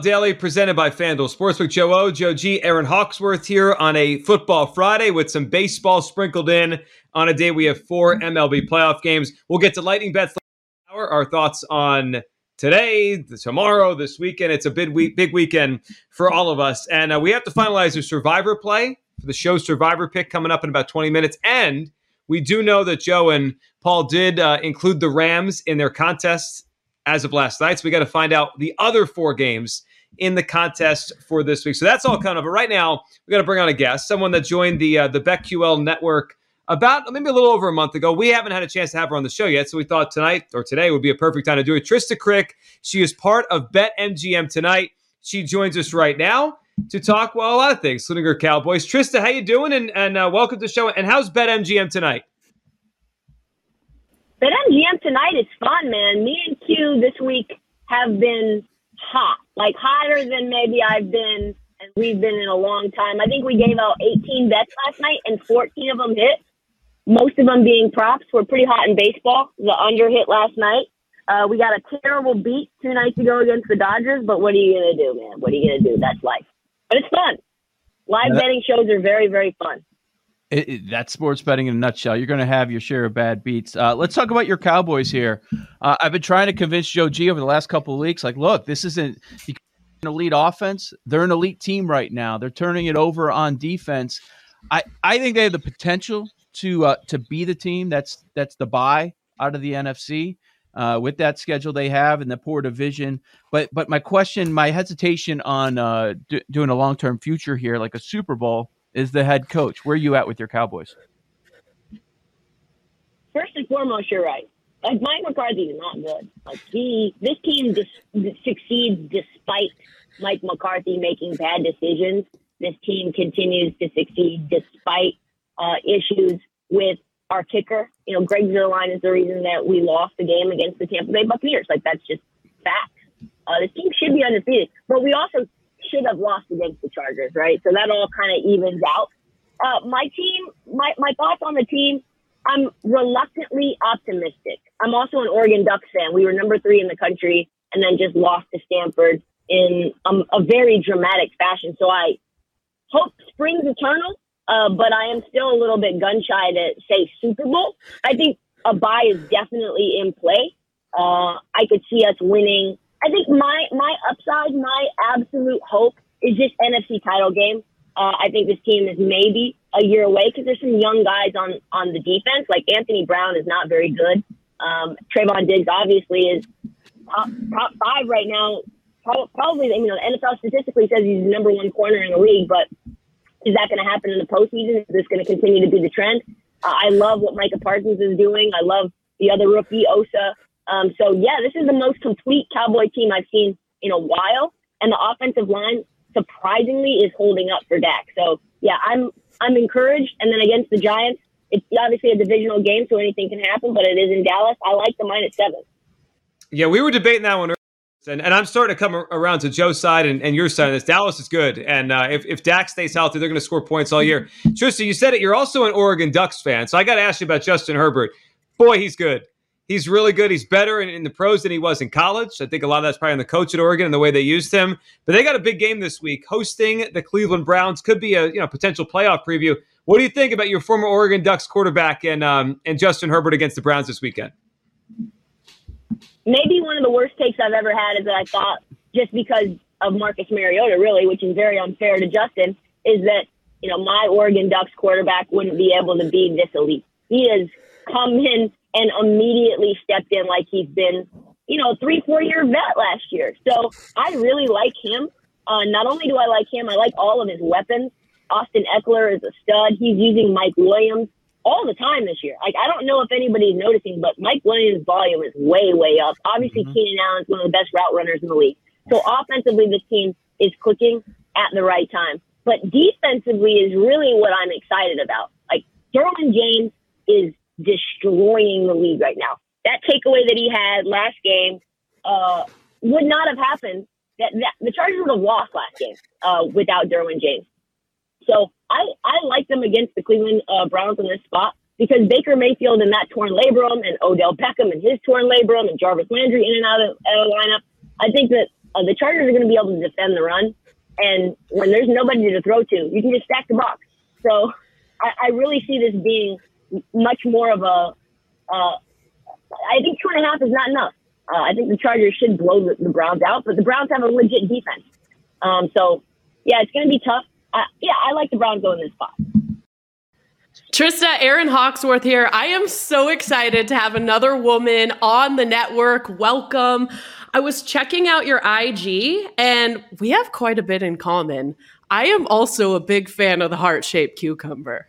Daily presented by FanDuel Sportsbook. Joe O, Joe G, Erin Hawksworth here on a football Friday with some baseball sprinkled in on a day we have four MLB playoff games. We'll get to lightning bets hour. Our thoughts on today, tomorrow, this weekend. It's a big week, big weekend for all of us, and uh, we have to finalize the Survivor play for the show Survivor pick coming up in about 20 minutes. And we do know that Joe and Paul did uh, include the Rams in their contest as of last night. So we got to find out the other four games in the contest for this week. So that's all kind of. But right now, we got to bring on a guest, someone that joined the uh, the BetQL network about maybe a little over a month ago. We haven't had a chance to have her on the show yet, so we thought tonight or today would be a perfect time to do it. Trysta Krick, she is part of BetMGM tonight. She joins us right now to talk well a lot of things, including her Cowboys. Trysta, how you doing? And and uh, welcome to the show. And how's BetMGM tonight? BetMGM tonight is fun, man. Me and Q this week have been hot, like hotter than maybe I've been and we've been in a long time. I think we gave out 18 bets last night and 14 of them hit. Most of them being props. We're pretty hot in baseball. The under hit last night. Uh, we got a terrible beat two nights ago against the Dodgers, but what are you gonna do, man? What are you gonna do? That's life. But it's fun. Live betting shows are very, very fun. It, it, that's sports betting in a nutshell. You're going to have your share of bad beats. Uh, let's talk about your Cowboys here. Uh, I've been trying to convince Joe G over the last couple of weeks. Like, look, this isn't an elite offense. They're an elite team right now. They're turning it over on defense. I, I think they have the potential to uh, to be the team that's that's the buy out of the NFC uh, with that schedule they have and the poor division. But but my question, my hesitation on uh, doing a long term future here, like a Super Bowl is the head coach. Where are you at with your Cowboys? First and foremost, you're right. Like Mike McCarthy is not good. Like he, this team dis- succeeds despite Mike McCarthy making bad decisions. This team continues to succeed despite uh, issues with our kicker. You know, Greg Zuerlein is the reason that we lost the game against the Tampa Bay Buccaneers. Like that's just fact. Uh, this team should be undefeated, but we also should have lost against the Chargers, right? So that all kind of evens out. Uh, my team, my, my thoughts on the team, I'm reluctantly optimistic. I'm also an Oregon Ducks fan. We were number three in the country and then just lost to Stanford in um, a very dramatic fashion. So I hope spring's eternal, uh, but I am still a little bit gun shy to say Super Bowl. I think a buy is definitely in play. Uh, I could see us winning I think my my upside, my absolute hope is just NFC title game. Uh, I think this team is maybe a year away because there's some young guys on on the defense. Like Anthony Brown is not very good. Um, Trevon Diggs obviously is top, top five right now. Probably, you know, the NFL statistically says he's the number one corner in the league, but is that going to happen in the postseason? Is this going to continue to be the trend? Uh, I love what Micah Parsons is doing. I love the other rookie, Osa. Um, so yeah, this is the most complete Cowboy team I've seen in a while, and the offensive line surprisingly is holding up for Dak. So yeah, I'm I'm encouraged. And then against the Giants, it's obviously a divisional game, so anything can happen, but it is in Dallas. I like the minus seven. Yeah, we were debating that one. Earlier. And, and I'm starting to come around to Joe's side and, and your side of this. Dallas is good. And uh, if, if Dak stays healthy, they're going to score points all year. Tristan, you said it. You're also an Oregon Ducks fan. So I got to ask you about Justin Herbert. Boy, he's good he's really good. He's better in, in, the pros than he was in college. I think a lot of that's probably on the coach at Oregon and the way they used him. But they got a big game this week, hosting the Cleveland Browns. Could be a you know potential playoff preview. What do you think about your former Oregon Ducks quarterback and um, and Justin Herbert against the Browns this weekend? Maybe one of the worst takes I've ever had is that I thought just because of Marcus Mariota, really, which is very unfair to Justin, is that you know my Oregon Ducks quarterback wouldn't be able to be this elite. He has come in and immediately stepped in like he's been you know, three, four year vet last year. So I really like him. Uh, not only do I like him, I like all of his weapons. Austin Ekeler is a stud. He's using Mike Williams all the time this year. Like I don't know if anybody's noticing, but Mike Williams' volume is way, way up. Obviously, mm-hmm. Keenan Allen's one of the best route runners in the league. So offensively, this team is clicking at the right time. But defensively is really what I'm excited about. Like Derwin James is destroying the league right now. That takeaway that he had last game uh, would not have happened. That, that the Chargers would have lost last game uh, without Derwin James. So I, I like them against the Cleveland uh, Browns in this spot because Baker Mayfield and that torn labrum and Odell Beckham and his torn labrum and Jarvis Landry in and out of, out of lineup. I think that uh, the Chargers are going to be able to defend the run. And when there's nobody to throw to, you can just stack the box. So I, I really see this being much more of a. Uh, I think two and a half is not enough. Uh, I think the Chargers should blow the, the, Browns out, but the Browns have a legit defense. Um, so yeah, it's going to be tough. Uh, yeah, I like the Browns going this spot. Trysta, Erin Hawksworth here. I am so excited to have another woman on the network. Welcome. I was checking out your IG and we have quite a bit in common. I am also a big fan of the heart shaped cucumber.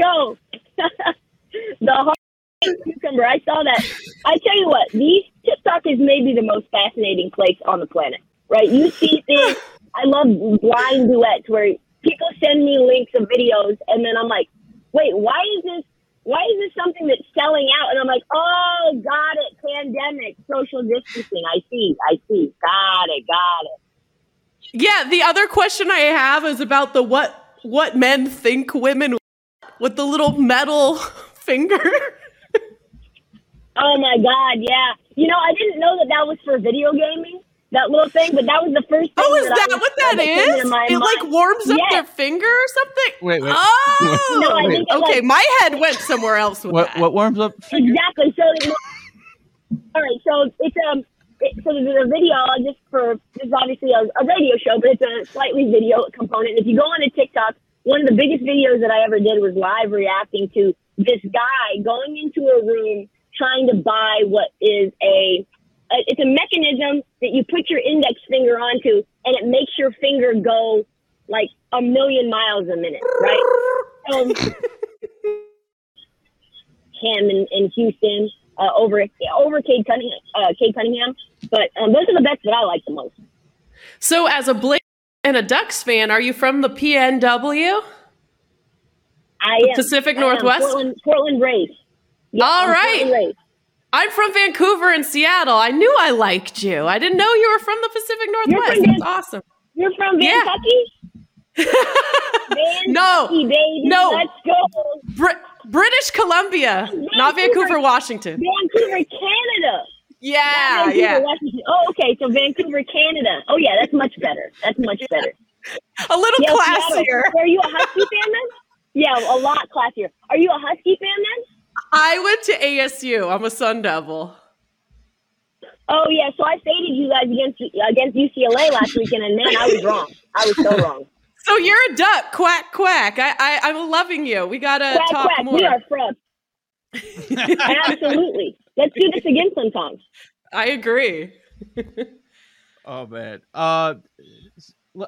Let's the heart cucumber. I saw that. I tell you what, these TikTok is maybe the most fascinating place on the planet. Right? You see things. I love blind duets where people send me links of videos, and then I'm like, wait, why is this? Why is this something that's selling out? And I'm like, oh, got it. Pandemic, social distancing. I see. I see. Got it. Got it. Yeah. The other question I have is about the what what men think women with the little metal finger. oh my god, yeah. You know, I didn't know that that was for video gaming. That little thing, but that was the first. oh, is that, that what that is? It mind. like warms yes. up their finger or something. Wait, wait. Oh, no, I think okay. Like, my head went somewhere else with what, that. What warms up? Finger? Exactly. So, all right. So it's um so there's a video just for this is obviously a, a, radio show, but it's a slightly video component. If you go on a TikTok, one of the biggest videos that I ever did was live reacting to this guy going into a room trying to buy what is a, a it's a mechanism that you put your index finger onto and it makes your finger go like a million miles a minute, right? Um, him in, in Houston uh, over over Cade Cunningham, uh, Cade Cunningham. But um, those are the bets that I like the most. So, as a Blake and a Ducks fan, are you from the PNW? I the am. Pacific I Northwest. Portland, Portland Race. Yep, All I'm right. I'm from Vancouver and Seattle. I knew I liked you. I didn't know you were from the Pacific Northwest. That's awesome. You're from Kentucky? Yeah. no, baby. no. Let's go. Br- British Columbia, Vancouver, not Vancouver, Washington. Vancouver, Canada. Yeah, Vancouver, yeah. Washington. Oh, okay. So Vancouver, Canada. Oh, yeah. That's much better. That's much better. a little yeah, classier. Seattle. Are you a Husky fan then? Yeah, a lot classier. Are you a Husky fan then? I went to ASU. I'm a Sun Devil. Oh yeah, so I faded you guys against against UCLA last weekend, and man, I was wrong. I was so wrong. So you're a duck, quack quack. I, I I'm loving you. We gotta quack, talk quack. more. We are frogs. Absolutely. Let's do this again sometime. I agree. oh man. Uh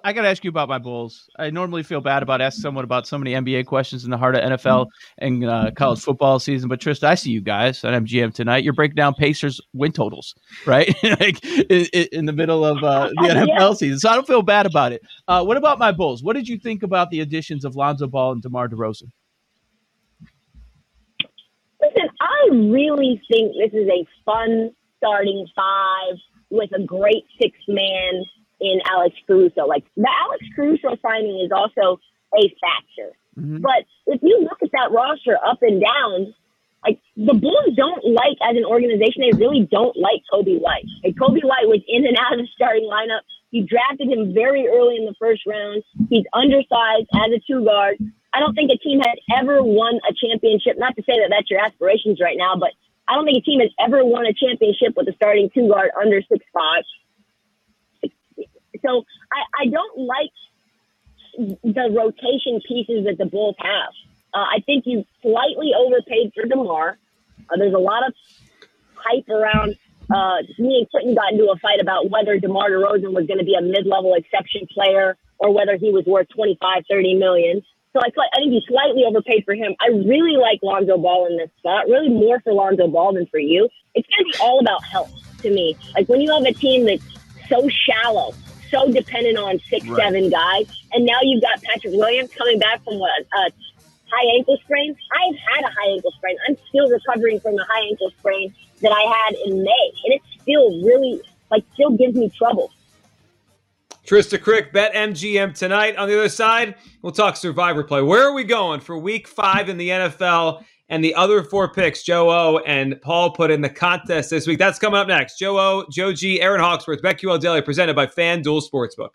I got to ask you about my Bulls. I normally feel bad about asking someone about so many NBA questions in the heart of NFL and uh, college football season. But Trysta, I see you guys at MGM tonight. You're breaking down Pacers win totals, right? like in, in, the middle of uh, the NFL yeah. season. So I don't feel bad about it. Uh, what about my Bulls? What did you think about the additions of Lonzo Ball and DeMar DeRozan? I really think this is a fun starting five with a great six man in Alex Caruso. Like the Alex Caruso signing is also a factor. Mm-hmm. But if you look at that roster up and down, like the Bulls don't like as an organization, they really don't like Coby White. Like Coby White was in and out of the starting lineup. You drafted him very early in the first round. He's undersized as a two guard. I don't think a team has ever won a championship. Not to say that that's your aspirations right now, but I don't think a team has ever won a championship with a starting two guard under six five. So I, I don't like the rotation pieces that the Bulls have. Uh, I think you slightly overpaid for DeMar. Uh, there's a lot of hype around. Uh, me and Clinton got into a fight about whether DeMar DeRozan was going to be a mid-level exception player or whether he was worth 25, 30 million. So I, I think you slightly overpaid for him. I really like Lonzo Ball in this spot, really more for Lonzo Ball than for you. It's going to be all about health to me. Like when you have a team that's so shallow, so dependent on six, right. seven guys, and now you've got Patrick Williams coming back from what, a high ankle sprain. I've had a high ankle sprain. I'm still recovering from a high ankle sprain that I had in May, and it still really, like, still gives me trouble. Trysta Krick, bet MGM tonight. On the other side, we'll talk survivor play. Where are we going for week five in the NFL? And the other four picks, Joe O and Paul put in the contest this week. That's coming up next. Joe O, Joe G, Erin Hawksworth, BetQL Daily, presented by FanDuel Sportsbook.